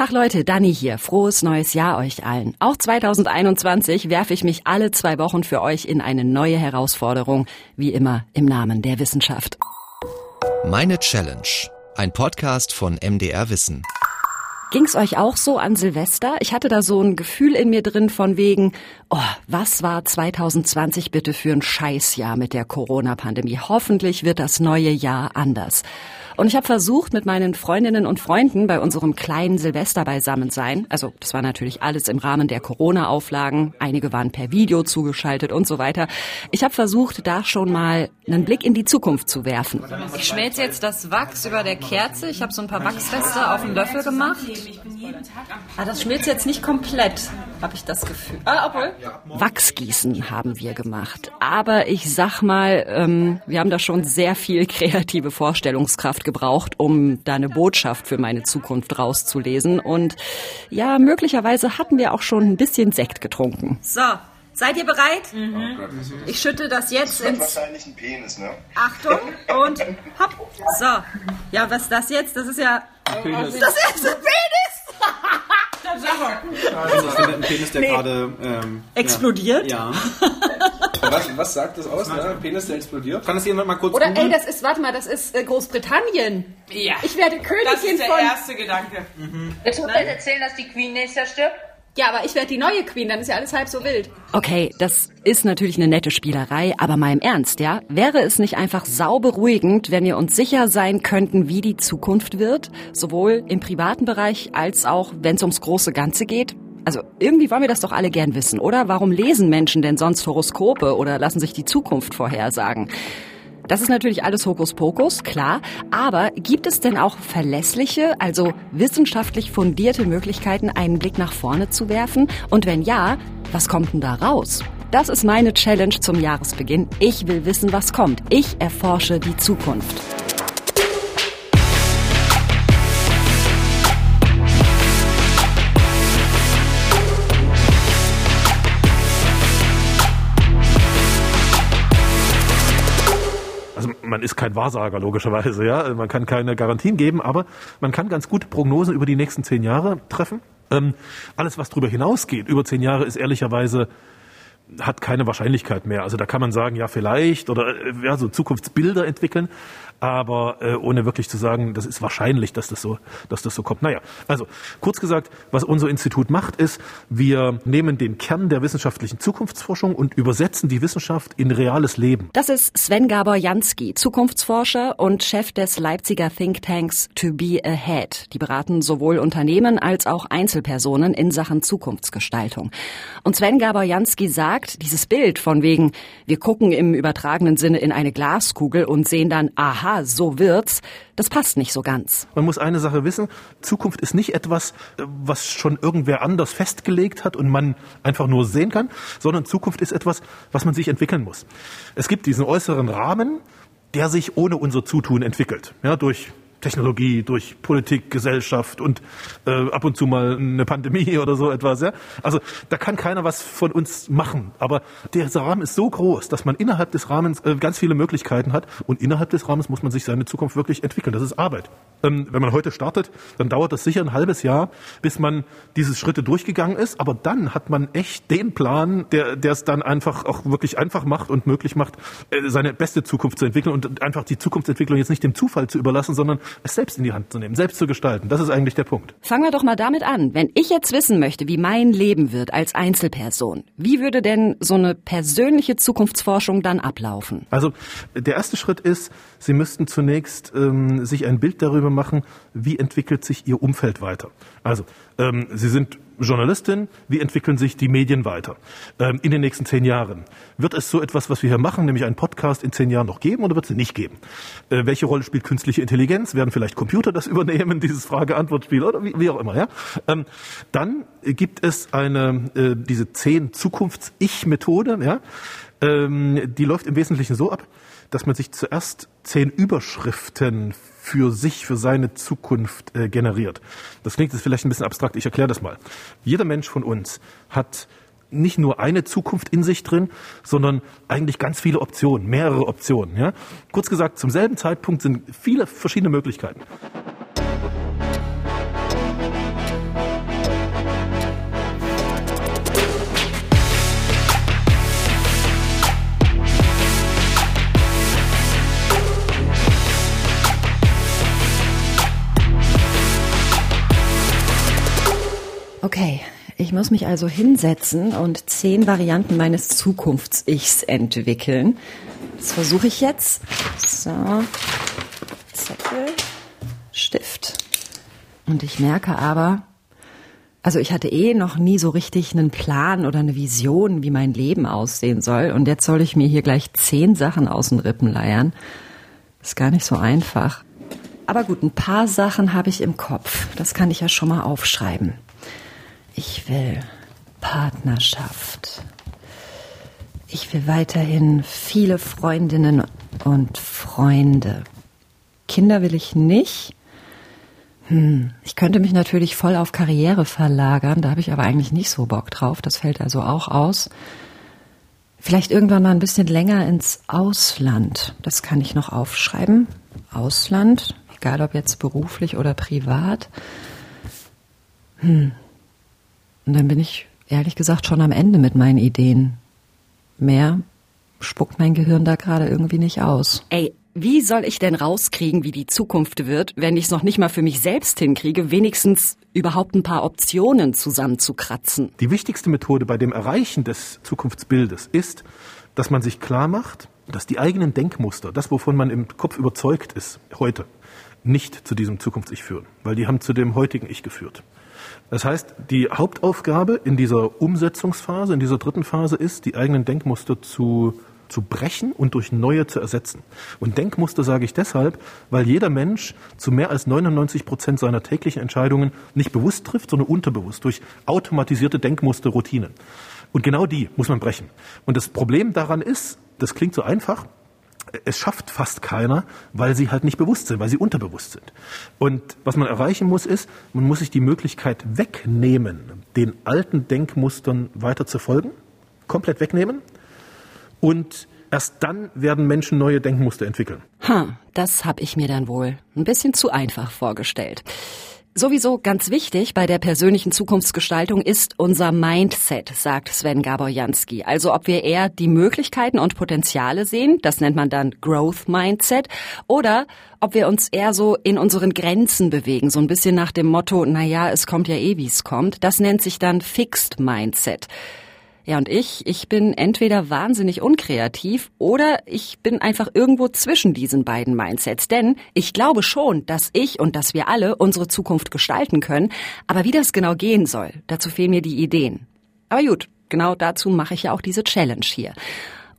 Tag Leute, Dani hier. Frohes neues Jahr euch allen. Auch 2021 werfe ich mich alle zwei Wochen für euch in eine neue Herausforderung, wie immer im Namen der Wissenschaft. Meine Challenge. Ein Podcast von MDR Wissen. Ging's euch auch so an Silvester? Ich hatte da so ein Gefühl in mir drin von wegen, oh, was war 2020 bitte für ein Scheißjahr mit der Corona-Pandemie? Hoffentlich wird das neue Jahr anders. Und ich habe versucht, mit meinen Freundinnen und Freunden bei unserem kleinen Silvester beisammensein, also das war natürlich alles im Rahmen der Corona-Auflagen, einige waren per Video zugeschaltet und so weiter. Ich habe versucht, da schon mal einen Blick in die Zukunft zu werfen. Ich schmelze jetzt das Wachs über der Kerze. Ich habe so ein paar Wachsreste auf den Löffel gemacht. Ah, das schmilzt jetzt nicht komplett, habe ich das Gefühl. Ah, obwohl. Wachsgießen haben wir gemacht. Aber ich sag mal, ähm, wir haben da schon sehr viel kreative Vorstellungskraft gebraucht, um da eine Botschaft für meine Zukunft rauszulesen. Und ja, möglicherweise hatten wir auch schon ein bisschen Sekt getrunken. So, seid ihr bereit? Mhm. Ich schütte das jetzt Das ins... wahrscheinlich ein Penis, ne? Achtung und hopp. So. Ja, was ist das jetzt? Das ist ja... Penis. Das ist ein Penis! Also ich finde ein Penis, der gerade ähm, Explodiert? Ja. was, was sagt das aus? Ne? Penis, der explodiert? Kann das jemand mal kurz Oder ey, googeln? das ist, warte mal, das ist äh, Großbritannien. Ja. Ich werde Königin Das ist der von... erste Gedanke. Willst du uns jetzt erzählen, dass die Queen nächstes Jahr stirbt? Ja, aber ich werde die neue Queen, dann ist ja alles halb so wild. Okay, das ist natürlich eine nette Spielerei, aber mal im Ernst, ja? Wäre es nicht einfach sauberuhigend, wenn wir uns sicher sein könnten, wie die Zukunft wird? Sowohl im privaten Bereich als auch, wenn es ums große Ganze geht? Also irgendwie wollen wir das doch alle gern wissen, oder? Warum lesen Menschen denn sonst Horoskope oder lassen sich die Zukunft vorhersagen? Das ist natürlich alles Hokuspokus, klar. Aber gibt es denn auch verlässliche, also wissenschaftlich fundierte Möglichkeiten, einen Blick nach vorne zu werfen? Und wenn ja, was kommt denn da raus? Das ist meine Challenge zum Jahresbeginn. Ich will wissen, was kommt. Ich erforsche die Zukunft. Man ist kein Wahrsager logischerweise, ja. Man kann keine Garantien geben, aber man kann ganz gute Prognosen über die nächsten zehn Jahre treffen. Ähm, alles, was darüber hinausgeht, über zehn Jahre, ist ehrlicherweise hat keine Wahrscheinlichkeit mehr. Also da kann man sagen, ja vielleicht oder äh, ja, so Zukunftsbilder entwickeln, aber äh, ohne wirklich zu sagen, das ist wahrscheinlich, dass das so, dass das so kommt. Naja, also kurz gesagt, was unser Institut macht, ist, wir nehmen den Kern der wissenschaftlichen Zukunftsforschung und übersetzen die Wissenschaft in reales Leben. Das ist Sven Gabor Jansky, Zukunftsforscher und Chef des Leipziger Thinktanks To Be Ahead. Die beraten sowohl Unternehmen als auch Einzelpersonen in Sachen Zukunftsgestaltung. Und Sven Gabor Jansky sagt, dieses Bild von wegen, wir gucken im übertragenen Sinne in eine Glaskugel und sehen dann, aha, so wird's, das passt nicht so ganz. Man muss eine Sache wissen, Zukunft ist nicht etwas, äh, was schon irgendwer anders festgelegt hat und man einfach nur sehen kann, sondern Zukunft ist etwas, was man sich entwickeln muss. Es gibt diesen äußeren Rahmen, der sich ohne unser Zutun entwickelt, ja, durch Technologie, durch Politik, Gesellschaft und äh, ab und zu mal eine Pandemie oder so etwas. Ja? Also da kann keiner was von uns machen. Aber der Rahmen ist so groß, dass man innerhalb des Rahmens äh, ganz viele Möglichkeiten hat und innerhalb des Rahmens muss man sich seine Zukunft wirklich entwickeln. Das ist Arbeit. Ähm, wenn man heute startet, dann dauert das sicher ein halbes Jahr, bis man diese Schritte durchgegangen ist. Aber dann hat man echt den Plan, der es dann einfach auch wirklich einfach macht und möglich macht, äh, seine beste Zukunft zu entwickeln und einfach die Zukunftsentwicklung jetzt nicht dem Zufall zu überlassen, sondern es selbst in die Hand zu nehmen, selbst zu gestalten. Das ist eigentlich der Punkt. Fangen wir doch mal damit an. Wenn ich jetzt wissen möchte, wie mein Leben wird als Einzelperson, wie würde denn so eine persönliche Zukunftsforschung dann ablaufen? Also der erste Schritt ist, Sie müssten zunächst ähm, sich ein Bild darüber machen, wie entwickelt sich Ihr Umfeld weiter. Also ähm, Sie sind Journalistin, wie entwickeln sich die Medien weiter ähm, in den nächsten zehn Jahren? Wird es so etwas, was wir hier machen, nämlich einen Podcast in zehn Jahren noch geben oder wird es nicht geben? Äh, welche Rolle spielt künstliche Intelligenz? Werden vielleicht Computer das übernehmen, dieses Frage-Antwort-Spiel oder wie, wie auch immer? Ja? Ähm, dann gibt es eine äh, diese zehn Zukunfts-Ich-Methode, ja? ähm, die läuft im Wesentlichen so ab, dass man sich zuerst zehn Überschriften für sich, für seine Zukunft äh, generiert. Das klingt jetzt vielleicht ein bisschen abstrakt, ich erkläre das mal. Jeder Mensch von uns hat nicht nur eine Zukunft in sich drin, sondern eigentlich ganz viele Optionen, mehrere Optionen. Ja? Kurz gesagt, zum selben Zeitpunkt sind viele verschiedene Möglichkeiten. Ich muss mich also hinsetzen und zehn Varianten meines Zukunfts-Ichs entwickeln. Das versuche ich jetzt. So, Zettel, Stift. Und ich merke aber, also ich hatte eh noch nie so richtig einen Plan oder eine Vision, wie mein Leben aussehen soll. Und jetzt soll ich mir hier gleich zehn Sachen aus den Rippen leiern. Ist gar nicht so einfach. Aber gut, ein paar Sachen habe ich im Kopf. Das kann ich ja schon mal aufschreiben. Ich will Partnerschaft. Ich will weiterhin viele Freundinnen und Freunde. Kinder will ich nicht. Hm, ich könnte mich natürlich voll auf Karriere verlagern, da habe ich aber eigentlich nicht so Bock drauf. Das fällt also auch aus. Vielleicht irgendwann mal ein bisschen länger ins Ausland. Das kann ich noch aufschreiben. Ausland, egal ob jetzt beruflich oder privat. Hm. Und dann bin ich ehrlich gesagt schon am Ende mit meinen Ideen. Mehr spuckt mein Gehirn da gerade irgendwie nicht aus. Ey, wie soll ich denn rauskriegen, wie die Zukunft wird, wenn ich es noch nicht mal für mich selbst hinkriege, wenigstens überhaupt ein paar Optionen zusammenzukratzen? Die wichtigste Methode bei dem Erreichen des Zukunftsbildes ist, dass man sich klar macht, dass die eigenen Denkmuster, das, wovon man im Kopf überzeugt ist, heute, nicht zu diesem Zukunfts-Ich führen, weil die haben zu dem heutigen Ich geführt. Das heißt, die Hauptaufgabe in dieser Umsetzungsphase, in dieser dritten Phase ist, die eigenen Denkmuster zu zu brechen und durch neue zu ersetzen. Und Denkmuster sage ich deshalb, weil jeder Mensch zu mehr als 99 Prozent seiner täglichen Entscheidungen nicht bewusst trifft, sondern unterbewusst durch automatisierte Denkmuster, Routinen. Und genau die muss man brechen. Und das Problem daran ist, das klingt so einfach, es schafft fast keiner, weil sie halt nicht bewusst sind, weil sie unterbewusst sind. Und was man erreichen muss, ist, man muss sich die Möglichkeit wegnehmen, den alten Denkmustern weiter zu folgen, komplett wegnehmen und erst dann werden Menschen neue Denkmuster entwickeln. Ha, das habe ich mir dann wohl ein bisschen zu einfach vorgestellt. Sowieso ganz wichtig bei der persönlichen Zukunftsgestaltung ist unser Mindset, sagt Sven Gaborjanski. Also ob wir eher die Möglichkeiten und Potenziale sehen, das nennt man dann Growth Mindset, oder ob wir uns eher so in unseren Grenzen bewegen, so ein bisschen nach dem Motto, na ja, es kommt ja eh, wie es kommt. Das nennt sich dann Fixed Mindset. Ja, und ich, ich bin entweder wahnsinnig unkreativ oder ich bin einfach irgendwo zwischen diesen beiden Mindsets. Denn ich glaube schon, dass ich und dass wir alle unsere Zukunft gestalten können. Aber wie das genau gehen soll, dazu fehlen mir die Ideen. Aber gut, genau dazu mache ich ja auch diese Challenge hier.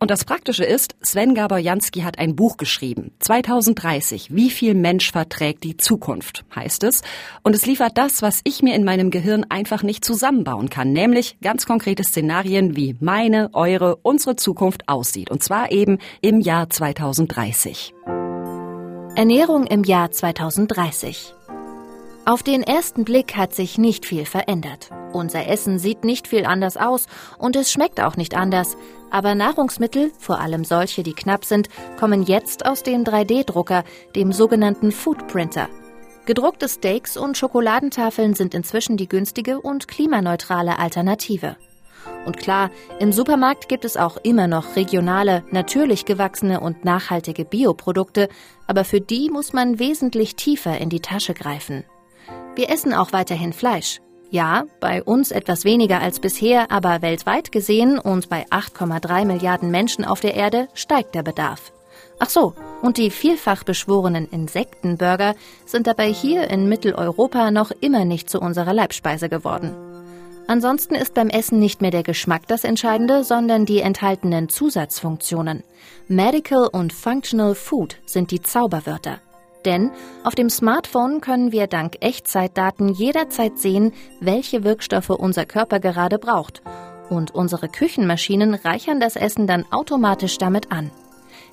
Und das Praktische ist, Sven Gaborjanski hat ein Buch geschrieben. 2030. Wie viel Mensch verträgt die Zukunft, heißt es. Und es liefert das, was ich mir in meinem Gehirn einfach nicht zusammenbauen kann. Nämlich ganz konkrete Szenarien, wie meine, eure, unsere Zukunft aussieht. Und zwar eben im Jahr 2030. Ernährung im Jahr 2030. Auf den ersten Blick hat sich nicht viel verändert. Unser Essen sieht nicht viel anders aus und es schmeckt auch nicht anders. Aber Nahrungsmittel, vor allem solche, die knapp sind, kommen jetzt aus dem 3D-Drucker, dem sogenannten Foodprinter. Gedruckte Steaks und Schokoladentafeln sind inzwischen die günstige und klimaneutrale Alternative. Und klar, im Supermarkt gibt es auch immer noch regionale, natürlich gewachsene und nachhaltige Bioprodukte, aber für die muss man wesentlich tiefer in die Tasche greifen. Wir essen auch weiterhin Fleisch. Ja, bei uns etwas weniger als bisher, aber weltweit gesehen und bei 8,3 Milliarden Menschen auf der Erde steigt der Bedarf. Ach so, und die vielfach beschworenen Insektenburger sind dabei hier in Mitteleuropa noch immer nicht zu unserer Leibspeise geworden. Ansonsten ist beim Essen nicht mehr der Geschmack das Entscheidende, sondern die enthaltenen Zusatzfunktionen. Medical und Functional Food sind die Zauberwörter. Denn auf dem Smartphone können wir dank Echtzeitdaten jederzeit sehen, welche Wirkstoffe unser Körper gerade braucht. Und unsere Küchenmaschinen reichern das Essen dann automatisch damit an.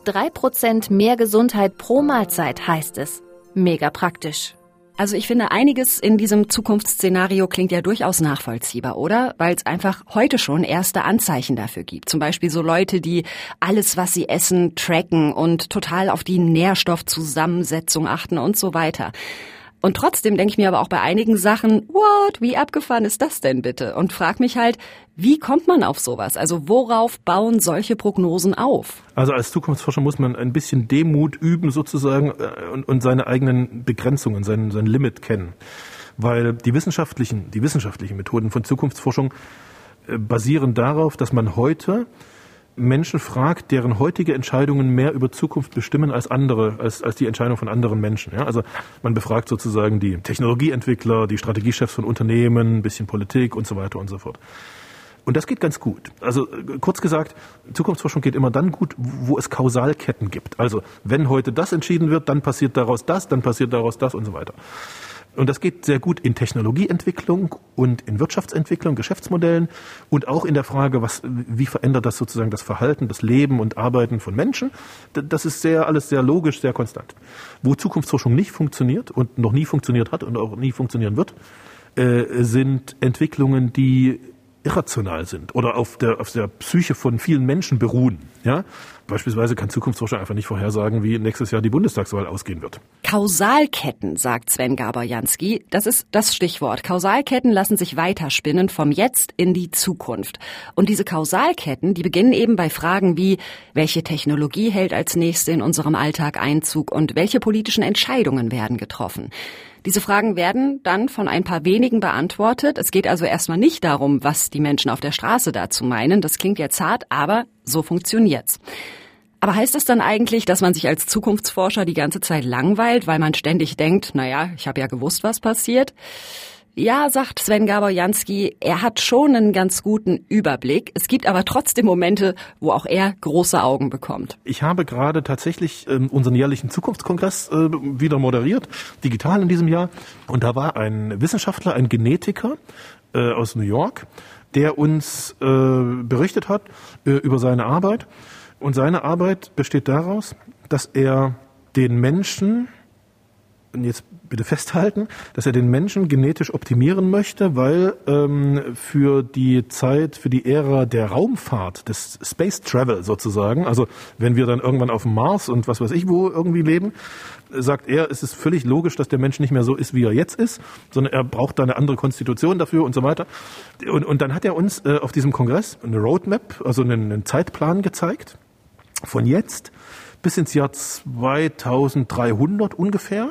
Drei Prozent mehr Gesundheit pro Mahlzeit heißt es. Mega praktisch. Also ich finde, einiges in diesem Zukunftsszenario klingt ja durchaus nachvollziehbar, oder? Weil es einfach heute schon erste Anzeichen dafür gibt. Zum Beispiel so Leute, die alles, was sie essen, tracken und total auf die Nährstoffzusammensetzung achten und so weiter. Und trotzdem denke ich mir aber auch bei einigen Sachen, what, wie abgefahren ist das denn bitte? Und frag mich halt, wie kommt man auf sowas? Also worauf bauen solche Prognosen auf? Also als Zukunftsforscher muss man ein bisschen Demut üben sozusagen äh, und, und seine eigenen Begrenzungen, sein, sein Limit kennen. weil die wissenschaftlichen, die wissenschaftlichen Methoden von Zukunftsforschung äh, basieren darauf, dass man heute Menschen fragt, deren heutige Entscheidungen mehr über Zukunft bestimmen als andere, als, als die Entscheidung von anderen Menschen. Ja, also man befragt sozusagen die Technologieentwickler, die Strategiechefs von Unternehmen, ein bisschen Politik und so weiter und so fort. Und das geht ganz gut. Also kurz gesagt, Zukunftsforschung geht immer dann gut, wo es Kausalketten gibt. Also wenn heute das entschieden wird, dann passiert daraus das, dann passiert daraus das und so weiter. Und das geht sehr gut in Technologieentwicklung und in Wirtschaftsentwicklung, Geschäftsmodellen und auch in der Frage, was, wie verändert das sozusagen das Verhalten, das Leben und Arbeiten von Menschen. Das ist sehr, alles sehr logisch, sehr konstant. Wo Zukunftsforschung nicht funktioniert und noch nie funktioniert hat und auch nie funktionieren wird, äh, sind Entwicklungen, die irrational sind oder auf der, auf der Psyche von vielen Menschen beruhen. Ja? Beispielsweise kann Zukunftsforscher einfach nicht vorhersagen, wie nächstes Jahr die Bundestagswahl ausgehen wird. Kausalketten, sagt Sven Gaber-Jansky. Das ist das Stichwort. Kausalketten lassen sich weiterspinnen vom Jetzt in die Zukunft. Und diese Kausalketten, die beginnen eben bei Fragen wie, welche Technologie hält als nächste in unserem Alltag Einzug und welche politischen Entscheidungen werden getroffen. Diese Fragen werden dann von ein paar wenigen beantwortet. Es geht also erstmal nicht darum, was die Menschen auf der Straße dazu meinen. Das klingt jetzt hart, aber so funktioniert's. Aber heißt das dann eigentlich, dass man sich als Zukunftsforscher die ganze Zeit langweilt, weil man ständig denkt, naja, ich habe ja gewusst, was passiert? Ja, sagt Sven Gaborjanski, er hat schon einen ganz guten Überblick. Es gibt aber trotzdem Momente, wo auch er große Augen bekommt. Ich habe gerade tatsächlich ähm, unseren jährlichen Zukunftskongress äh, wieder moderiert, digital in diesem Jahr. Und da war ein Wissenschaftler, ein Genetiker äh, aus New York, der uns äh, berichtet hat äh, über seine Arbeit. Und seine Arbeit besteht daraus, dass er den Menschen und jetzt bitte festhalten, dass er den Menschen genetisch optimieren möchte, weil ähm, für die Zeit, für die Ära der Raumfahrt, des Space Travel sozusagen, also wenn wir dann irgendwann auf dem Mars und was weiß ich wo irgendwie leben, sagt er, es ist völlig logisch, dass der Mensch nicht mehr so ist, wie er jetzt ist, sondern er braucht da eine andere Konstitution dafür und so weiter. Und, und dann hat er uns äh, auf diesem Kongress eine Roadmap, also einen, einen Zeitplan gezeigt, von jetzt bis ins Jahr 2300 ungefähr.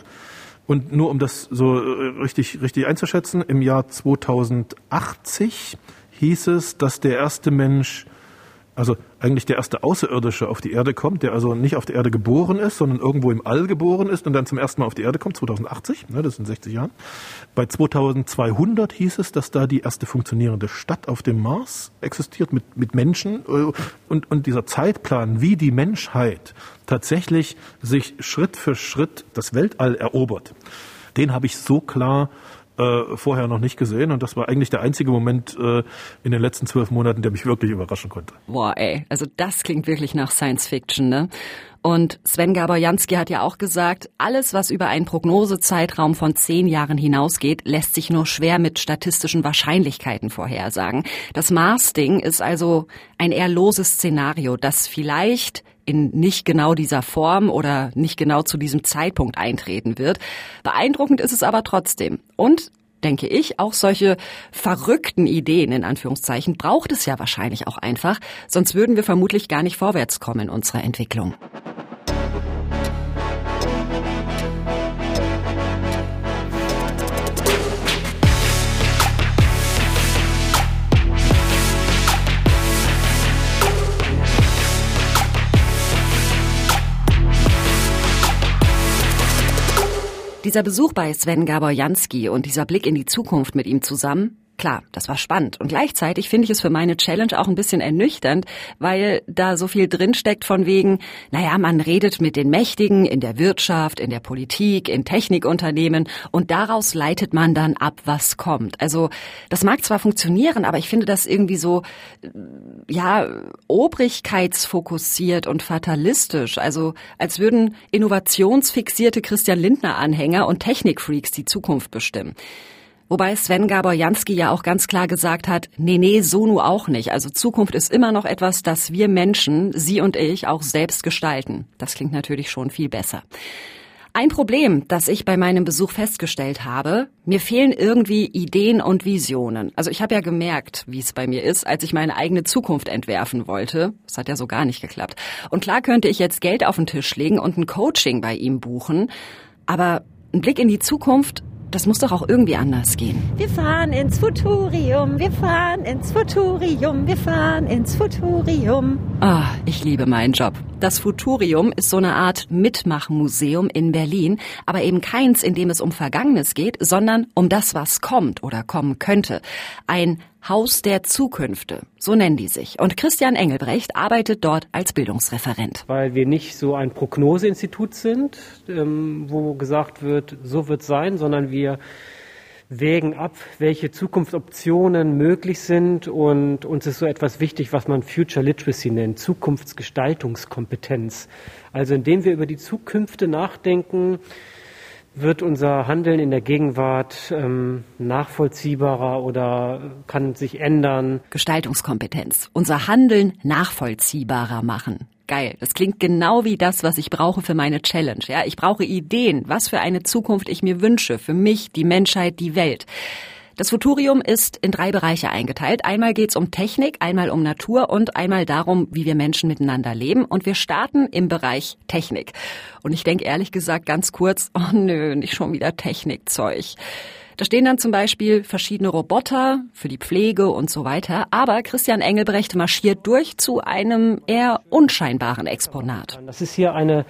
Und nur um das so äh, richtig, richtig einzuschätzen, im Jahr 2080 hieß es, dass der erste Mensch also eigentlich der erste Außerirdische auf die Erde kommt, der also nicht auf der Erde geboren ist, sondern irgendwo im All geboren ist und dann zum ersten Mal auf die Erde kommt, 2080, ne, das sind 60 Jahren. Bei 2200 hieß es, dass da die erste funktionierende Stadt auf dem Mars existiert mit, mit Menschen äh, und, und dieser Zeitplan, wie die Menschheit tatsächlich sich Schritt für Schritt das Weltall erobert, den habe ich so klar äh, vorher noch nicht gesehen und das war eigentlich der einzige Moment äh, in den letzten zwölf Monaten, der mich wirklich überraschen konnte. Boah, ey, also das klingt wirklich nach Science Fiction, ne? Und Sven Gaborjanski hat ja auch gesagt, alles, was über einen Prognosezeitraum von zehn Jahren hinausgeht, lässt sich nur schwer mit statistischen Wahrscheinlichkeiten vorhersagen. Das Mars-Ding ist also ein eher loses Szenario, das vielleicht in nicht genau dieser Form oder nicht genau zu diesem Zeitpunkt eintreten wird. Beeindruckend ist es aber trotzdem. Und denke ich, auch solche verrückten Ideen in Anführungszeichen braucht es ja wahrscheinlich auch einfach, sonst würden wir vermutlich gar nicht vorwärts kommen in unserer Entwicklung. Dieser Besuch bei Sven Gaborjanski und dieser Blick in die Zukunft mit ihm zusammen, Klar, das war spannend. Und gleichzeitig finde ich es für meine Challenge auch ein bisschen ernüchternd, weil da so viel drinsteckt von wegen, naja, man redet mit den Mächtigen in der Wirtschaft, in der Politik, in Technikunternehmen und daraus leitet man dann ab, was kommt. Also das mag zwar funktionieren, aber ich finde das irgendwie so, ja, obrigkeitsfokussiert und fatalistisch. Also als würden innovationsfixierte Christian Lindner-Anhänger und Technikfreaks die Zukunft bestimmen. Wobei Sven Gaborjanski ja auch ganz klar gesagt hat, nee, nee, so nu auch nicht. Also Zukunft ist immer noch etwas, das wir Menschen, Sie und ich, auch selbst gestalten. Das klingt natürlich schon viel besser. Ein Problem, das ich bei meinem Besuch festgestellt habe, mir fehlen irgendwie Ideen und Visionen. Also ich habe ja gemerkt, wie es bei mir ist, als ich meine eigene Zukunft entwerfen wollte. Das hat ja so gar nicht geklappt. Und klar könnte ich jetzt Geld auf den Tisch legen und ein Coaching bei ihm buchen, aber ein Blick in die Zukunft das muss doch auch irgendwie anders gehen. Wir fahren ins Futurium, wir fahren ins Futurium, wir fahren ins Futurium. Ah, ich liebe meinen Job. Das Futurium ist so eine Art Mitmachmuseum in Berlin, aber eben keins, in dem es um Vergangenes geht, sondern um das, was kommt oder kommen könnte. Ein Haus der Zukünfte, so nennen die sich. Und Christian Engelbrecht arbeitet dort als Bildungsreferent. Weil wir nicht so ein Prognoseinstitut sind, ähm, wo gesagt wird, so wird sein, sondern wir wägen ab, welche Zukunftsoptionen möglich sind und uns ist so etwas wichtig, was man Future Literacy nennt, Zukunftsgestaltungskompetenz. Also indem wir über die Zukünfte nachdenken, wird unser Handeln in der Gegenwart ähm, nachvollziehbarer oder kann sich ändern? Gestaltungskompetenz. Unser Handeln nachvollziehbarer machen. Geil. Das klingt genau wie das, was ich brauche für meine Challenge. Ja, ich brauche Ideen, was für eine Zukunft ich mir wünsche, für mich, die Menschheit, die Welt. Das Futurium ist in drei Bereiche eingeteilt. Einmal geht es um Technik, einmal um Natur und einmal darum, wie wir Menschen miteinander leben. Und wir starten im Bereich Technik. Und ich denke ehrlich gesagt ganz kurz, oh nö, nicht schon wieder Technikzeug. Da stehen dann zum Beispiel verschiedene Roboter für die Pflege und so weiter. Aber Christian Engelbrecht marschiert durch zu einem eher unscheinbaren Exponat. Das ist hier eine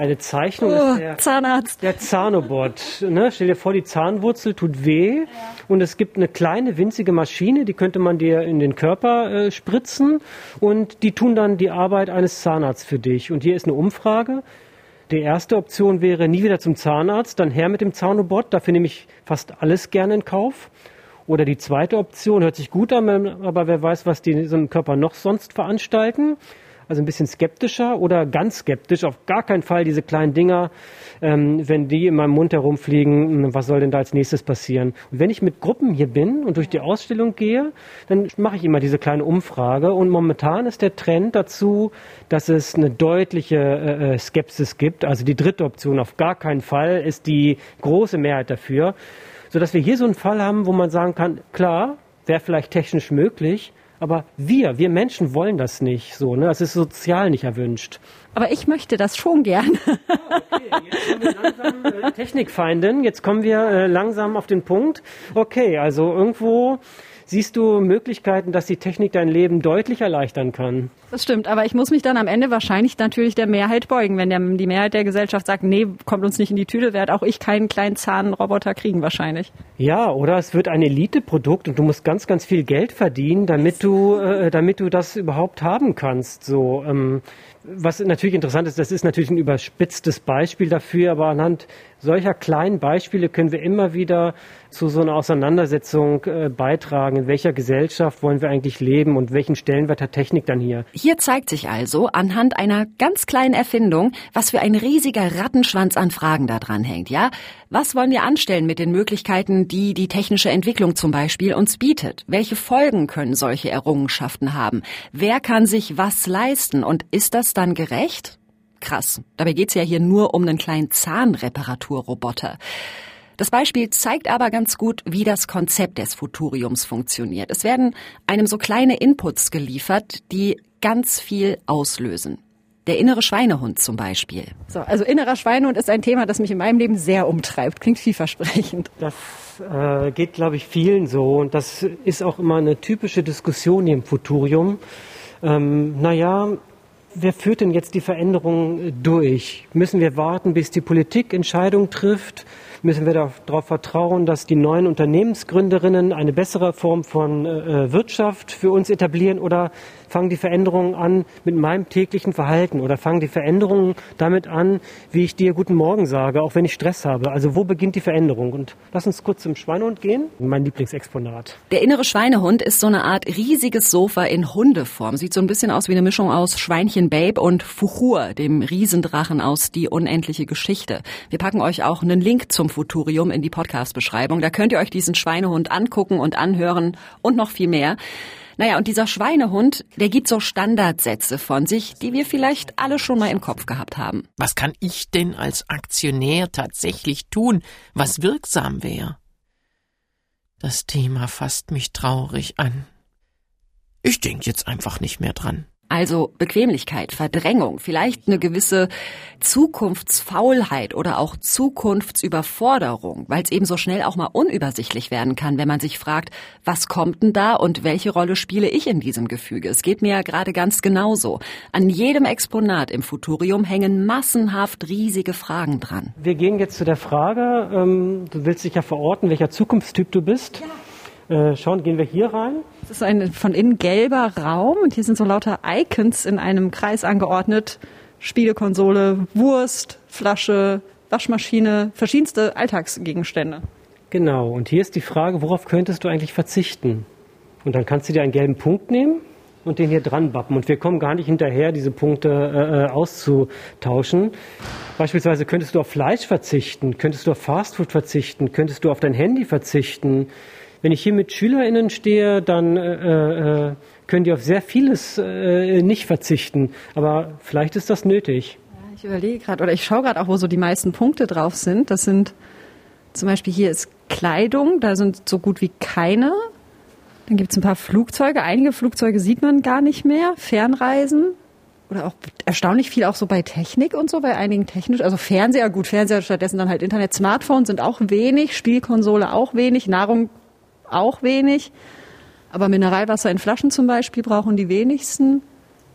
eine Zeichnung. Oh, der, Zahnarzt. Der Zahnobot. Ne? Stell dir vor, die Zahnwurzel tut weh ja. und es gibt eine kleine winzige Maschine, die könnte man dir in den Körper äh, spritzen und die tun dann die Arbeit eines Zahnarztes für dich. Und hier ist eine Umfrage. Die erste Option wäre nie wieder zum Zahnarzt, dann her mit dem Zahnobot. Dafür nehme ich fast alles gerne in Kauf. Oder die zweite Option hört sich gut an, aber wer weiß, was die in so einem Körper noch sonst veranstalten also ein bisschen skeptischer oder ganz skeptisch. Auf gar keinen Fall diese kleinen Dinger, ähm, wenn die in meinem Mund herumfliegen, hm, was soll denn da als nächstes passieren? Und wenn ich mit Gruppen hier bin und durch die Ausstellung gehe, dann mache ich immer diese kleine Umfrage und momentan ist der Trend dazu, dass es eine deutliche äh, äh Skepsis gibt. Also die dritte Option auf gar keinen Fall ist die große Mehrheit dafür, sodass wir hier so einen Fall haben, wo man sagen kann, klar, wäre vielleicht technisch möglich, aber wir, wir Menschen wollen das nicht so. Ne? Das ist sozial nicht erwünscht. Aber ich möchte das schon gern. Ah, okay, jetzt kommen wir langsam äh, Technikfeindin. Jetzt kommen wir äh, langsam auf den Punkt. Okay, also irgendwo Siehst du Möglichkeiten, dass die Technik dein Leben deutlich erleichtern kann? Das stimmt, aber ich muss mich dann am Ende wahrscheinlich natürlich der Mehrheit beugen. Wenn der, die Mehrheit der Gesellschaft sagt, nee, kommt uns nicht in die Tüte, werde auch ich keinen kleinen Zahnroboter kriegen wahrscheinlich. Ja, oder es wird ein Eliteprodukt und du musst ganz, ganz viel Geld verdienen, damit du, äh, damit du das überhaupt haben kannst. So, ähm, was natürlich interessant ist, das ist natürlich ein überspitztes Beispiel dafür, aber anhand solcher kleinen Beispiele können wir immer wieder zu so einer Auseinandersetzung äh, beitragen. In welcher Gesellschaft wollen wir eigentlich leben und welchen Stellenwert hat Technik dann hier? Hier zeigt sich also anhand einer ganz kleinen Erfindung, was für ein riesiger Rattenschwanz an Fragen da dran hängt, ja? Was wollen wir anstellen mit den Möglichkeiten, die die technische Entwicklung zum Beispiel uns bietet? Welche Folgen können solche Errungenschaften haben? Wer kann sich was leisten und ist das dann gerecht? Krass. Dabei geht's ja hier nur um einen kleinen Zahnreparaturroboter. Das Beispiel zeigt aber ganz gut, wie das Konzept des Futuriums funktioniert. Es werden einem so kleine Inputs geliefert, die ganz viel auslösen. Der innere Schweinehund zum Beispiel. So, also innerer Schweinehund ist ein Thema, das mich in meinem Leben sehr umtreibt. Klingt vielversprechend. Das äh, geht, glaube ich, vielen so. Und das ist auch immer eine typische Diskussion hier im Futurium. Ähm, naja, wer führt denn jetzt die Veränderungen durch? Müssen wir warten, bis die Politik Entscheidungen trifft? Müssen wir darauf vertrauen, dass die neuen Unternehmensgründerinnen eine bessere Form von äh, Wirtschaft für uns etablieren? Oder fangen die Veränderungen an mit meinem täglichen Verhalten oder fangen die Veränderungen damit an, wie ich dir guten Morgen sage, auch wenn ich Stress habe. Also wo beginnt die Veränderung? Und lass uns kurz zum Schweinehund gehen. Mein Lieblingsexponat. Der innere Schweinehund ist so eine Art riesiges Sofa in Hundeform. Sieht so ein bisschen aus wie eine Mischung aus Schweinchen Babe und Fuchur, dem Riesendrachen aus Die unendliche Geschichte. Wir packen euch auch einen Link zum Futurium in die Podcast-Beschreibung. Da könnt ihr euch diesen Schweinehund angucken und anhören und noch viel mehr. Naja, und dieser Schweinehund, der gibt so Standardsätze von sich, die wir vielleicht alle schon mal im Kopf gehabt haben. Was kann ich denn als Aktionär tatsächlich tun, was wirksam wäre? Das Thema fasst mich traurig an. Ich denke jetzt einfach nicht mehr dran. Also Bequemlichkeit, Verdrängung, vielleicht eine gewisse Zukunftsfaulheit oder auch Zukunftsüberforderung, weil es eben so schnell auch mal unübersichtlich werden kann, wenn man sich fragt, was kommt denn da und welche Rolle spiele ich in diesem Gefüge? Es geht mir ja gerade ganz genauso. An jedem Exponat im Futurium hängen massenhaft riesige Fragen dran. Wir gehen jetzt zu der Frage, ähm, du willst dich ja verorten, welcher Zukunftstyp du bist. Ja. Äh, schauen, gehen wir hier rein. Es ist ein von innen gelber Raum und hier sind so lauter Icons in einem Kreis angeordnet. Spielekonsole, Wurst, Flasche, Waschmaschine, verschiedenste Alltagsgegenstände. Genau, und hier ist die Frage, worauf könntest du eigentlich verzichten? Und dann kannst du dir einen gelben Punkt nehmen und den hier dran bappen. Und wir kommen gar nicht hinterher, diese Punkte äh, äh auszutauschen. Beispielsweise könntest du auf Fleisch verzichten, könntest du auf Fastfood verzichten, könntest du auf dein Handy verzichten, wenn ich hier mit SchülerInnen stehe, dann äh, äh, können die auf sehr vieles äh, nicht verzichten. Aber vielleicht ist das nötig. Ich überlege gerade, oder ich schaue gerade auch, wo so die meisten Punkte drauf sind. Das sind zum Beispiel hier ist Kleidung, da sind so gut wie keine. Dann gibt es ein paar Flugzeuge. Einige Flugzeuge sieht man gar nicht mehr. Fernreisen. Oder auch erstaunlich viel auch so bei Technik und so, bei einigen technisch, also Fernseher, gut, Fernseher stattdessen dann halt Internet, Smartphones sind auch wenig, Spielkonsole auch wenig, Nahrung auch wenig. Aber Mineralwasser in Flaschen zum Beispiel brauchen die wenigsten.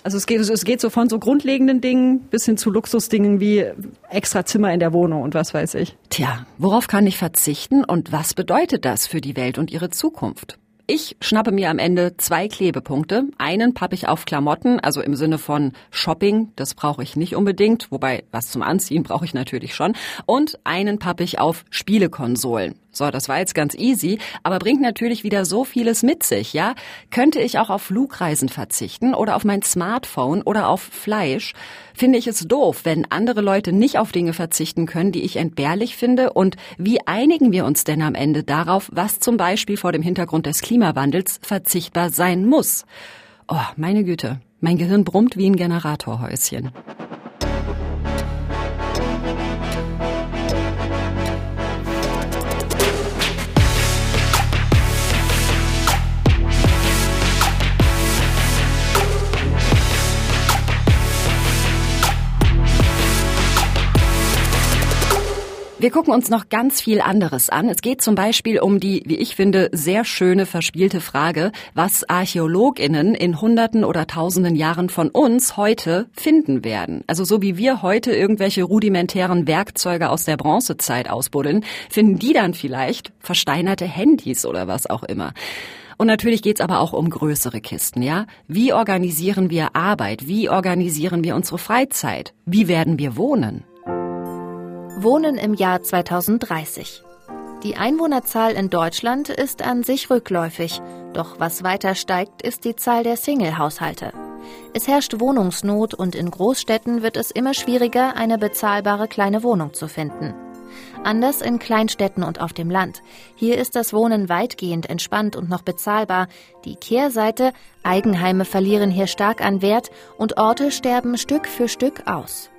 Also es geht, es geht so von so grundlegenden Dingen bis hin zu Luxusdingen wie extra Zimmer in der Wohnung und was weiß ich. Tja, worauf kann ich verzichten und was bedeutet das für die Welt und ihre Zukunft? Ich schnappe mir am Ende zwei Klebepunkte. Einen pappe ich auf Klamotten, also im Sinne von Shopping, das brauche ich nicht unbedingt, wobei was zum Anziehen brauche ich natürlich schon. Und einen pappe ich auf Spielekonsolen. So, das war jetzt ganz easy, aber bringt natürlich wieder so vieles mit sich, ja? Könnte ich auch auf Flugreisen verzichten oder auf mein Smartphone oder auf Fleisch? Finde ich es doof, wenn andere Leute nicht auf Dinge verzichten können, die ich entbehrlich finde? Und wie einigen wir uns denn am Ende darauf, was zum Beispiel vor dem Hintergrund des Klimawandels verzichtbar sein muss? Oh, meine Güte. Mein Gehirn brummt wie ein Generatorhäuschen. Wir gucken uns noch ganz viel anderes an. Es geht zum Beispiel um die, wie ich finde, sehr schöne verspielte Frage, was ArchäologInnen in Hunderten oder Tausenden Jahren von uns heute finden werden. Also so wie wir heute irgendwelche rudimentären Werkzeuge aus der Bronzezeit ausbuddeln, finden die dann vielleicht versteinerte Handys oder was auch immer. Und natürlich geht's aber auch um größere Kisten, ja? Wie organisieren wir Arbeit? Wie organisieren wir unsere Freizeit? Wie werden wir wohnen? Wohnen im Jahr 2030. Die Einwohnerzahl in Deutschland ist an sich rückläufig, doch was weiter steigt, ist die Zahl der Single-Haushalte. Es herrscht Wohnungsnot und in Großstädten wird es immer schwieriger, eine bezahlbare kleine Wohnung zu finden. Anders in Kleinstädten und auf dem Land. Hier ist das Wohnen weitgehend entspannt und noch bezahlbar. Die Kehrseite, Eigenheime verlieren hier stark an Wert und Orte sterben Stück für Stück aus.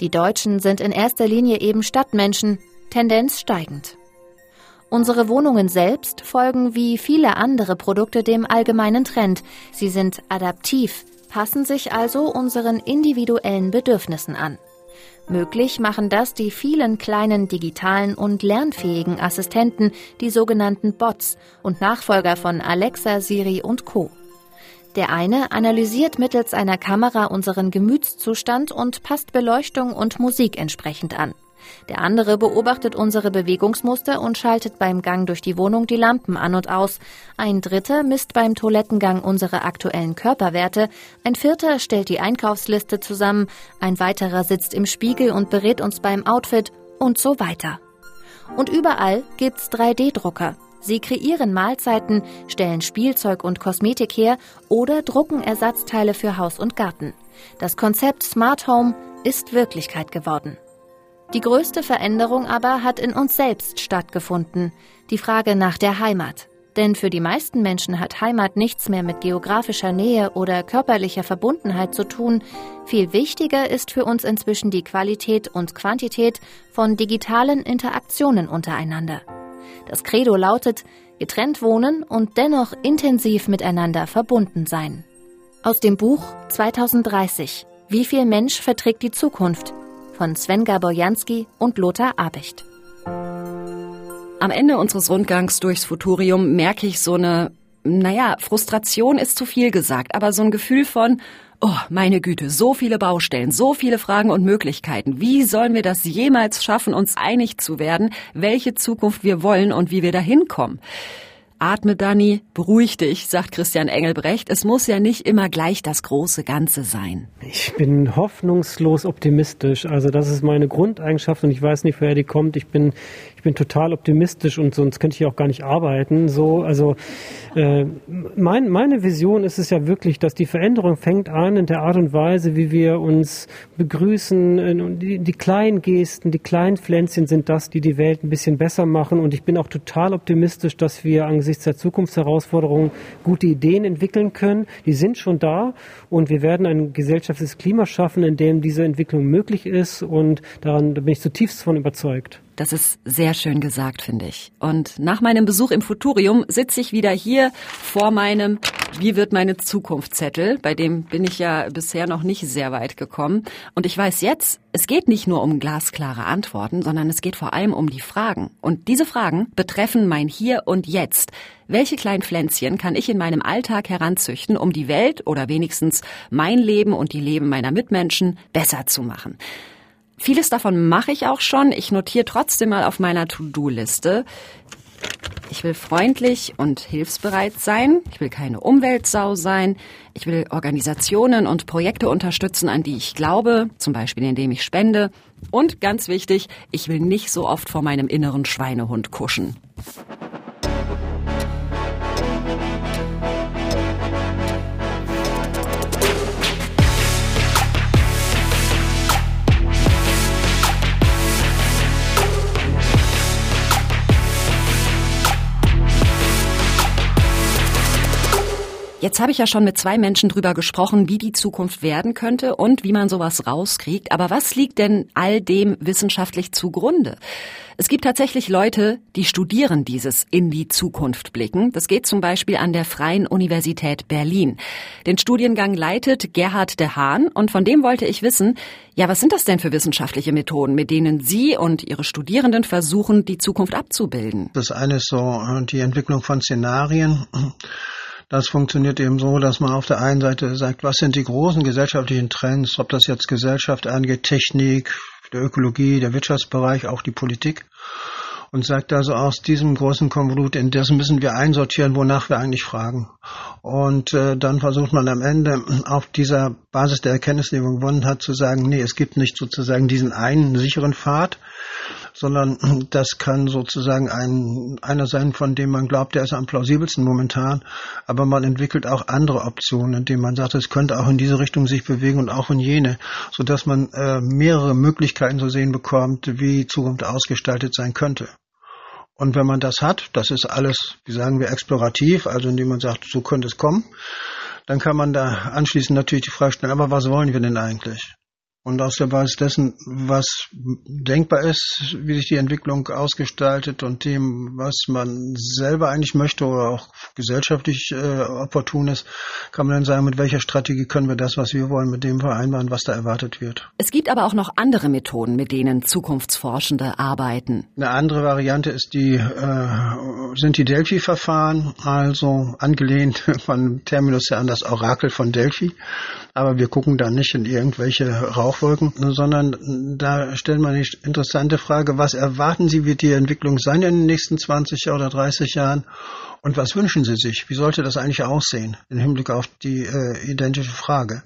Die Deutschen sind in erster Linie eben Stadtmenschen, Tendenz steigend. Unsere Wohnungen selbst folgen wie viele andere Produkte dem allgemeinen Trend. Sie sind adaptiv, passen sich also unseren individuellen Bedürfnissen an. Möglich machen das die vielen kleinen digitalen und lernfähigen Assistenten, die sogenannten Bots und Nachfolger von Alexa, Siri und Co. Der eine analysiert mittels einer Kamera unseren Gemütszustand und passt Beleuchtung und Musik entsprechend an. Der andere beobachtet unsere Bewegungsmuster und schaltet beim Gang durch die Wohnung die Lampen an und aus. Ein dritter misst beim Toilettengang unsere aktuellen Körperwerte. Ein vierter stellt die Einkaufsliste zusammen. Ein weiterer sitzt im Spiegel und berät uns beim Outfit und so weiter. Und überall gibt's 3D-Drucker. Sie kreieren Mahlzeiten, stellen Spielzeug und Kosmetik her oder drucken Ersatzteile für Haus und Garten. Das Konzept Smart Home ist Wirklichkeit geworden. Die größte Veränderung aber hat in uns selbst stattgefunden, die Frage nach der Heimat. Denn für die meisten Menschen hat Heimat nichts mehr mit geografischer Nähe oder körperlicher Verbundenheit zu tun. Viel wichtiger ist für uns inzwischen die Qualität und Quantität von digitalen Interaktionen untereinander. Das Credo lautet, getrennt wohnen und dennoch intensiv miteinander verbunden sein. Aus dem Buch 2030 Wie viel Mensch verträgt die Zukunft? von Sven Gaborjanski und Lothar Abicht. Am Ende unseres Rundgangs durchs Futurium merke ich so eine, naja, Frustration ist zu viel gesagt, aber so ein Gefühl von, oh, meine Güte, so viele Baustellen, so viele Fragen und Möglichkeiten. Wie sollen wir das jemals schaffen, uns einig zu werden, welche Zukunft wir wollen und wie wir da hinkommen? Atme, Dani, beruhig dich, sagt Christian Engelbrecht. Es muss ja nicht immer gleich das große Ganze sein. Ich bin hoffnungslos optimistisch. Also das ist meine Grundeigenschaft und ich weiß nicht, woher die kommt. Ich bin, bin total optimistisch und sonst könnte ich auch gar nicht arbeiten. So, also äh, mein, meine Vision ist es ja wirklich, dass die Veränderung fängt an in der Art und Weise, wie wir uns begrüßen. Die, die kleinen Gesten, die kleinen Pflänzchen sind das, die die Welt ein bisschen besser machen. Und ich bin auch total optimistisch, dass wir angesichts der Zukunftsherausforderungen gute Ideen entwickeln können. Die sind schon da und wir werden ein gesellschaftliches Klima schaffen, in dem diese Entwicklung möglich ist und daran da bin ich zutiefst von überzeugt. Das ist sehr schön gesagt, finde ich. Und nach meinem Besuch im Futurium sitze ich wieder hier vor meinem Wie wird meine Zukunftszettel? Bei dem bin ich ja bisher noch nicht sehr weit gekommen. Und ich weiß jetzt, es geht nicht nur um glasklare Antworten, sondern es geht vor allem um die Fragen. Und diese Fragen betreffen mein Hier und Jetzt. Welche kleinen Pflänzchen kann ich in meinem Alltag heranzüchten, um die Welt oder wenigstens mein Leben und die Leben meiner Mitmenschen besser zu machen? Vieles davon mache ich auch schon. Ich notiere trotzdem mal auf meiner To-Do-Liste. Ich will freundlich und hilfsbereit sein. Ich will keine Umweltsau sein. Ich will Organisationen und Projekte unterstützen, an die ich glaube, zum Beispiel indem ich spende. Und ganz wichtig, ich will nicht so oft vor meinem inneren Schweinehund kuschen. Jetzt habe ich ja schon mit zwei Menschen drüber gesprochen, wie die Zukunft werden könnte und wie man sowas rauskriegt. Aber was liegt denn all dem wissenschaftlich zugrunde? Es gibt tatsächlich Leute, die studieren dieses in die Zukunft blicken. Das geht zum Beispiel an der Freien Universität Berlin. Den Studiengang leitet Gerhard de Hahn und von dem wollte ich wissen, ja, was sind das denn für wissenschaftliche Methoden, mit denen Sie und Ihre Studierenden versuchen, die Zukunft abzubilden? Das eine ist so die Entwicklung von Szenarien. Das funktioniert eben so, dass man auf der einen Seite sagt, was sind die großen gesellschaftlichen Trends, ob das jetzt Gesellschaft angeht, Technik, der Ökologie, der Wirtschaftsbereich, auch die Politik. Und sagt also aus diesem großen Konvolut, in das müssen wir einsortieren, wonach wir eigentlich fragen. Und äh, dann versucht man am Ende auf dieser Basis der Erkenntnis, die man gewonnen hat, zu sagen, nee, es gibt nicht sozusagen diesen einen sicheren Pfad, sondern das kann sozusagen ein, einer sein, von dem man glaubt, der ist am plausibelsten momentan, aber man entwickelt auch andere Optionen, indem man sagt, es könnte auch in diese Richtung sich bewegen und auch in jene, so dass man äh, mehrere Möglichkeiten zu sehen bekommt, wie Zukunft ausgestaltet sein könnte. Und wenn man das hat, das ist alles, wie sagen wir, explorativ, also indem man sagt, so könnte es kommen, dann kann man da anschließend natürlich die Frage stellen, aber was wollen wir denn eigentlich? Und aus der Basis dessen, was denkbar ist, wie sich die Entwicklung ausgestaltet und dem, was man selber eigentlich möchte oder auch gesellschaftlich äh, opportun ist, kann man dann sagen, mit welcher Strategie können wir das, was wir wollen, mit dem vereinbaren, was da erwartet wird. Es gibt aber auch noch andere Methoden, mit denen Zukunftsforschende arbeiten. Eine andere Variante ist die, äh, sind die Delphi-Verfahren, also angelehnt von Terminus her an das Orakel von Delphi. Aber wir gucken da nicht in irgendwelche Rauchwolken, sondern da stellen wir die interessante Frage, was erwarten Sie, wird die Entwicklung sein in den nächsten 20 oder 30 Jahren? Und was wünschen Sie sich? Wie sollte das eigentlich aussehen im Hinblick auf die äh, identische Frage?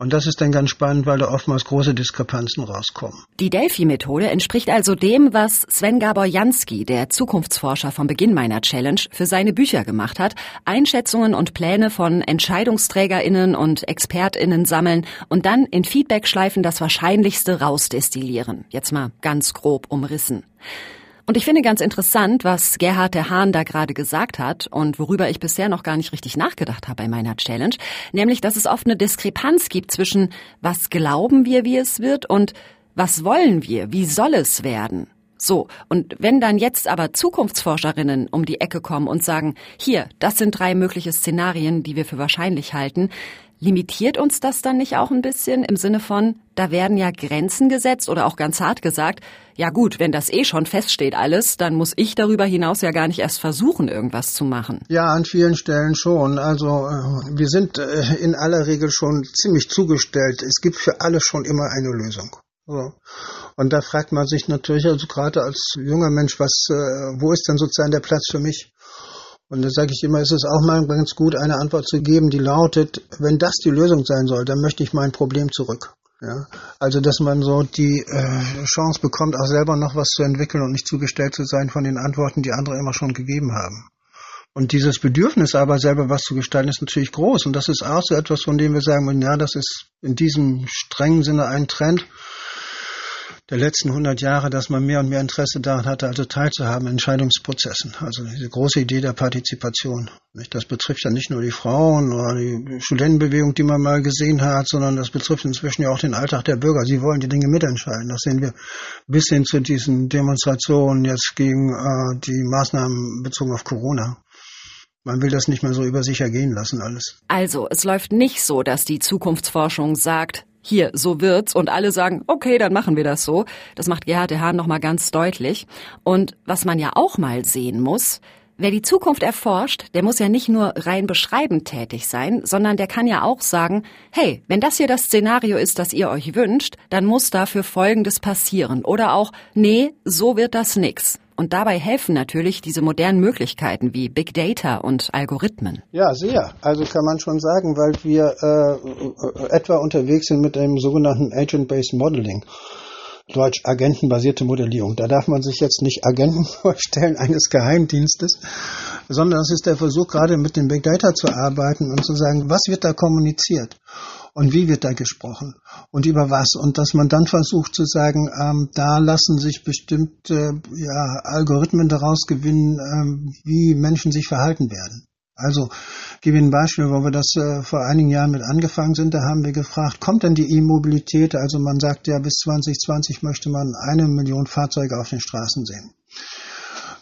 Und das ist dann ganz spannend, weil da oftmals große Diskrepanzen rauskommen. Die Delphi-Methode entspricht also dem, was Sven Gabor Jansky, der Zukunftsforscher vom Beginn meiner Challenge, für seine Bücher gemacht hat. Einschätzungen und Pläne von EntscheidungsträgerInnen und ExpertInnen sammeln und dann in Feedbackschleifen das Wahrscheinlichste rausdestillieren. Jetzt mal ganz grob umrissen. Und ich finde ganz interessant, was Gerhard der Hahn da gerade gesagt hat und worüber ich bisher noch gar nicht richtig nachgedacht habe bei meiner Challenge, nämlich, dass es oft eine Diskrepanz gibt zwischen was glauben wir, wie es wird und was wollen wir, wie soll es werden. So, und wenn dann jetzt aber Zukunftsforscherinnen um die Ecke kommen und sagen, hier, das sind drei mögliche Szenarien, die wir für wahrscheinlich halten, limitiert uns das dann nicht auch ein bisschen im Sinne von, da werden ja Grenzen gesetzt oder auch ganz hart gesagt, ja gut, wenn das eh schon feststeht alles, dann muss ich darüber hinaus ja gar nicht erst versuchen, irgendwas zu machen. Ja, an vielen Stellen schon. Also äh, wir sind äh, in aller Regel schon ziemlich zugestellt. Es gibt für alle schon immer eine Lösung. So. Und da fragt man sich natürlich, also gerade als junger Mensch, was, äh, wo ist denn sozusagen der Platz für mich? Und da sage ich immer, ist es auch mal ganz gut, eine Antwort zu geben, die lautet, wenn das die Lösung sein soll, dann möchte ich mein Problem zurück. Ja, also dass man so die äh, Chance bekommt, auch selber noch was zu entwickeln und nicht zugestellt zu sein von den Antworten, die andere immer schon gegeben haben. Und dieses Bedürfnis aber selber was zu gestalten, ist natürlich groß. Und das ist auch so etwas, von dem wir sagen, ja, das ist in diesem strengen Sinne ein Trend, der letzten 100 Jahre, dass man mehr und mehr Interesse daran hatte, also teilzuhaben in Entscheidungsprozessen. Also diese große Idee der Partizipation. Das betrifft ja nicht nur die Frauen oder die Studentenbewegung, die man mal gesehen hat, sondern das betrifft inzwischen ja auch den Alltag der Bürger. Sie wollen die Dinge mitentscheiden. Das sehen wir bis hin zu diesen Demonstrationen jetzt gegen äh, die Maßnahmen bezogen auf Corona. Man will das nicht mehr so über sich ergehen lassen alles. Also, es läuft nicht so, dass die Zukunftsforschung sagt, hier, so wird's und alle sagen, okay, dann machen wir das so. Das macht Gerhard de Hahn nochmal ganz deutlich. Und was man ja auch mal sehen muss, Wer die Zukunft erforscht, der muss ja nicht nur rein beschreibend tätig sein, sondern der kann ja auch sagen, hey, wenn das hier das Szenario ist, das ihr euch wünscht, dann muss dafür Folgendes passieren. Oder auch, nee, so wird das nix. Und dabei helfen natürlich diese modernen Möglichkeiten wie Big Data und Algorithmen. Ja, sehr. Also kann man schon sagen, weil wir äh, etwa unterwegs sind mit einem sogenannten Agent-Based Modeling. Deutsch agentenbasierte Modellierung. Da darf man sich jetzt nicht Agenten vorstellen eines Geheimdienstes, sondern es ist der Versuch, gerade mit dem Big Data zu arbeiten und zu sagen, was wird da kommuniziert? Und wie wird da gesprochen und über was und dass man dann versucht zu sagen, ähm, da lassen sich bestimmte ja, Algorithmen daraus gewinnen, ähm, wie Menschen sich verhalten werden. Also gebe Ihnen ein Beispiel, wo wir das äh, vor einigen Jahren mit angefangen sind. Da haben wir gefragt, kommt denn die E-Mobilität? Also man sagt ja, bis 2020 möchte man eine Million Fahrzeuge auf den Straßen sehen.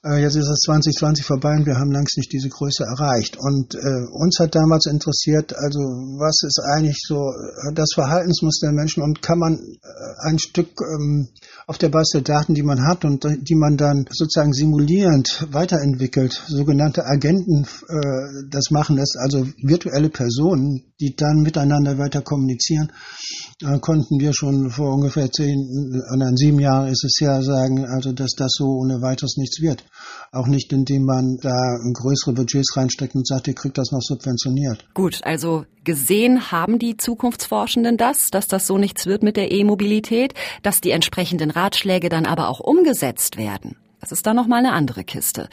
Äh, jetzt ist es 2020 vorbei und wir haben längst nicht diese Größe erreicht. Und äh, uns hat damals interessiert, also was ist eigentlich so äh, das Verhaltensmuster der Menschen und kann man äh, ein Stück ähm, auf der Basis der Daten, die man hat und die man dann sozusagen simulierend weiterentwickelt, sogenannte Agenten äh, das machen lässt, also virtuelle Personen, die dann miteinander weiter kommunizieren, äh, konnten wir schon vor ungefähr zehn, oder sieben Jahren ist es ja sagen, also dass das so ohne weiteres nichts wird. Auch nicht, indem man da größere Budgets reinsteckt und sagt, ihr kriegt das noch subventioniert. Gut, also gesehen haben die Zukunftsforschenden das, dass das so nichts wird mit der E-Mobilität, dass die entsprechenden Ratschläge dann aber auch umgesetzt werden. Das ist dann nochmal eine andere Kiste.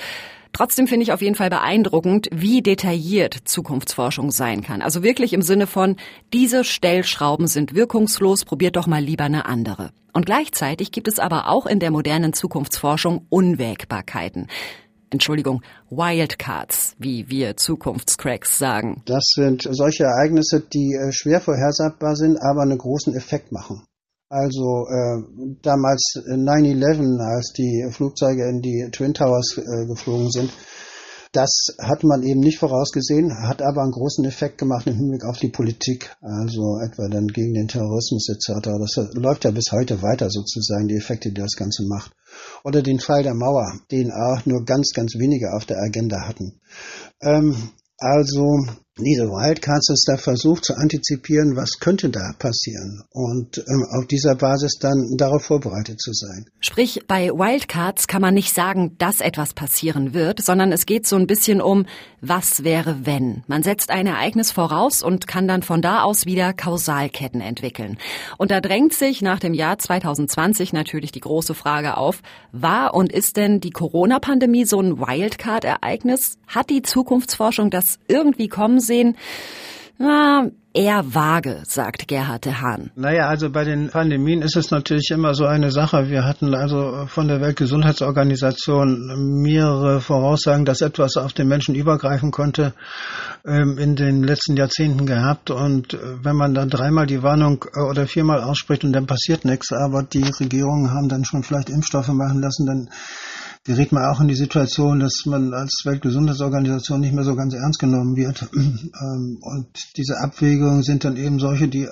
Trotzdem finde ich auf jeden Fall beeindruckend, wie detailliert Zukunftsforschung sein kann. Also wirklich im Sinne von, diese Stellschrauben sind wirkungslos, probiert doch mal lieber eine andere. Und gleichzeitig gibt es aber auch in der modernen Zukunftsforschung Unwägbarkeiten. Entschuldigung, Wildcards, wie wir Zukunftscracks sagen. Das sind solche Ereignisse, die äh, schwer vorhersagbar sind, aber einen großen Effekt machen. Also äh, damals 9-11, als die Flugzeuge in die Twin Towers äh, geflogen sind, das hat man eben nicht vorausgesehen, hat aber einen großen Effekt gemacht im Hinblick auf die Politik, also etwa dann gegen den Terrorismus etc. Das läuft ja bis heute weiter sozusagen, die Effekte, die das Ganze macht. Oder den Fall der Mauer, den auch nur ganz, ganz wenige auf der Agenda hatten. Ähm, also diese Wildcards ist der Versuch zu antizipieren, was könnte da passieren und ähm, auf dieser Basis dann darauf vorbereitet zu sein. Sprich, bei Wildcards kann man nicht sagen, dass etwas passieren wird, sondern es geht so ein bisschen um, was wäre wenn. Man setzt ein Ereignis voraus und kann dann von da aus wieder Kausalketten entwickeln. Und da drängt sich nach dem Jahr 2020 natürlich die große Frage auf, war und ist denn die Corona-Pandemie so ein Wildcard-Ereignis? Hat die Zukunftsforschung das irgendwie kommen sehen? Na, eher vage, sagt Gerhard de Hahn. Naja, also bei den Pandemien ist es natürlich immer so eine Sache. Wir hatten also von der Weltgesundheitsorganisation mehrere Voraussagen, dass etwas auf den Menschen übergreifen konnte ähm, in den letzten Jahrzehnten gehabt. Und äh, wenn man dann dreimal die Warnung äh, oder viermal ausspricht und dann passiert nichts, aber die Regierungen haben dann schon vielleicht Impfstoffe machen lassen, dann gerät man auch in die Situation, dass man als Weltgesundheitsorganisation nicht mehr so ganz ernst genommen wird. Ähm, und diese Abwägungen sind dann eben solche, die äh,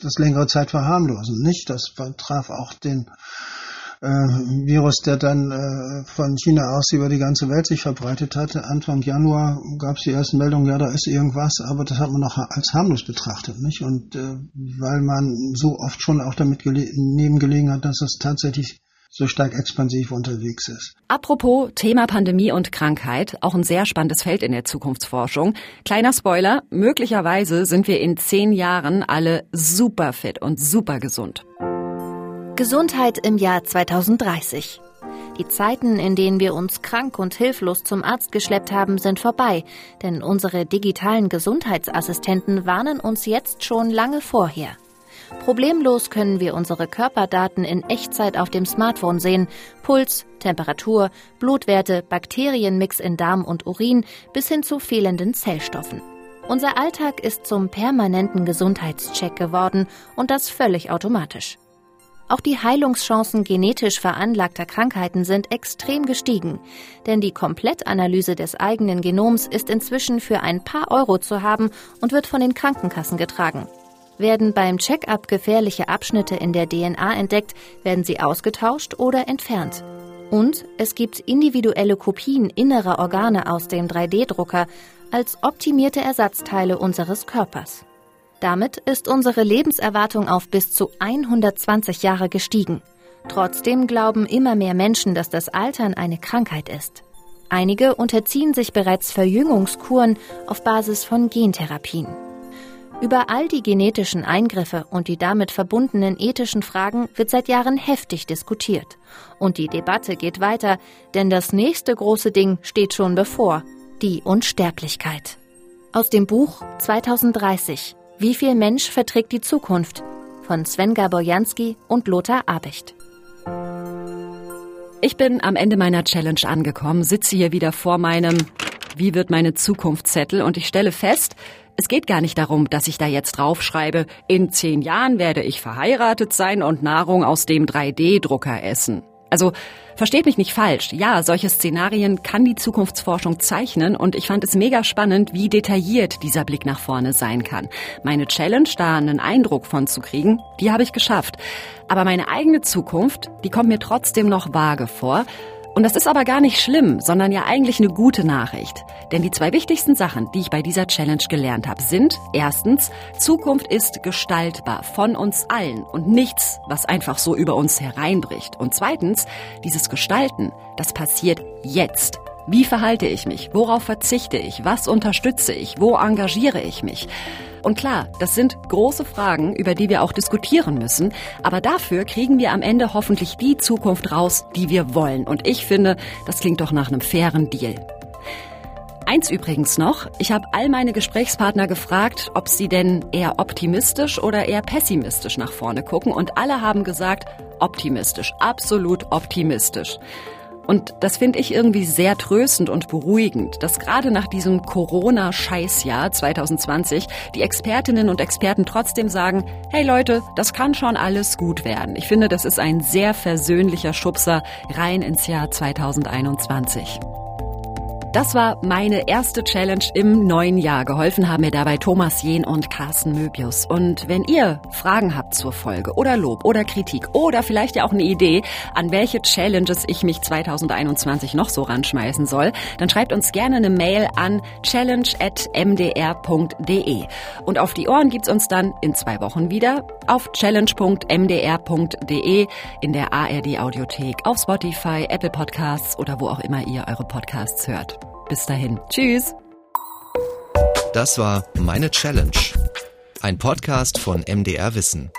das längere Zeit verharmlosen. Nicht? Das betraf auch den äh, Virus, der dann äh, von China aus über die ganze Welt sich verbreitet hatte. Anfang Januar gab es die ersten Meldungen, ja, da ist irgendwas, aber das hat man noch als harmlos betrachtet, nicht? Und äh, weil man so oft schon auch damit gele nebengelegen hat, dass es tatsächlich so stark expansiv unterwegs ist. Apropos Thema Pandemie und Krankheit, auch ein sehr spannendes Feld in der Zukunftsforschung. Kleiner Spoiler, möglicherweise sind wir in zehn Jahren alle super fit und super gesund. Gesundheit im Jahr 2030. Die Zeiten, in denen wir uns krank und hilflos zum Arzt geschleppt haben, sind vorbei, denn unsere digitalen Gesundheitsassistenten warnen uns jetzt schon lange vorher. Problemlos können wir unsere Körperdaten in Echtzeit auf dem Smartphone sehen. Puls, Temperatur, Blutwerte, Bakterienmix in Darm und Urin bis hin zu fehlenden Zellstoffen. Unser Alltag ist zum permanenten Gesundheitscheck geworden und das völlig automatisch. Auch die Heilungschancen genetisch veranlagter Krankheiten sind extrem gestiegen, denn die Komplettanalyse des eigenen Genoms ist inzwischen für ein paar Euro zu haben und wird von den Krankenkassen getragen. Werden beim Check-up gefährliche Abschnitte in der DNA entdeckt, werden sie ausgetauscht oder entfernt. Und es gibt individuelle Kopien innerer Organe aus dem 3D-Drucker als optimierte Ersatzteile unseres Körpers. Damit ist unsere Lebenserwartung auf bis zu 120 Jahre gestiegen. Trotzdem glauben immer mehr Menschen, dass das Altern eine Krankheit ist. Einige unterziehen sich bereits Verjüngungskuren auf Basis von Gentherapien. Über all die genetischen Eingriffe und die damit verbundenen ethischen Fragen wird seit Jahren heftig diskutiert. Und die Debatte geht weiter, denn das nächste große Ding steht schon bevor, die Unsterblichkeit. Aus dem Buch 2030 Wie viel Mensch verträgt die Zukunft von Sven Gaborjanski und Lothar Abicht. Ich bin am Ende meiner Challenge angekommen, sitze hier wieder vor meinem Wie wird meine Zukunftszettel und ich stelle fest, es geht gar nicht darum, dass ich da jetzt draufschreibe, in zehn Jahren werde ich verheiratet sein und Nahrung aus dem 3D-Drucker essen. Also versteht mich nicht falsch. Ja, solche Szenarien kann die Zukunftsforschung zeichnen und ich fand es mega spannend, wie detailliert dieser Blick nach vorne sein kann. Meine Challenge, da einen Eindruck von zu kriegen, die habe ich geschafft. Aber meine eigene Zukunft, die kommt mir trotzdem noch vage vor und das ist aber gar nicht schlimm, sondern ja eigentlich eine gute Nachricht. Denn die zwei wichtigsten Sachen, die ich bei dieser Challenge gelernt habe, sind erstens, Zukunft ist gestaltbar von uns allen und nichts, was einfach so über uns hereinbricht. Und zweitens, dieses Gestalten, das passiert jetzt. Wie verhalte ich mich? Worauf verzichte ich? Was unterstütze ich? Wo engagiere ich mich? Und klar, das sind große Fragen, über die wir auch diskutieren müssen. Aber dafür kriegen wir am Ende hoffentlich die Zukunft raus, die wir wollen. Und ich finde, das klingt doch nach einem fairen Deal. Eins übrigens noch, ich habe all meine Gesprächspartner gefragt, ob sie denn eher optimistisch oder eher pessimistisch nach vorne gucken und alle haben gesagt, optimistisch, absolut optimistisch. Und das finde ich irgendwie sehr tröstend und beruhigend, dass gerade nach diesem Corona-Scheißjahr 2020 die Expertinnen und Experten trotzdem sagen, hey Leute, das kann schon alles gut werden. Ich finde, das ist ein sehr versöhnlicher Schubser rein ins Jahr 2021. Das war meine erste Challenge im neuen Jahr. Geholfen haben mir dabei Thomas Jehn und Carsten Möbius. Und wenn ihr Fragen habt zur Folge oder Lob oder Kritik oder vielleicht ja auch eine Idee, an welche Challenges ich mich 2021 noch so ranschmeißen soll, dann schreibt uns gerne eine Mail an challenge.mdr.de. Und auf die Ohren gibt's uns dann in zwei Wochen wieder auf challenge.mdr.de, in der ARD Audiothek, auf Spotify, Apple Podcasts oder wo auch immer ihr eure Podcasts hört. Bis dahin. Tschüss. Das war Meine Challenge. Ein Podcast von MDR Wissen.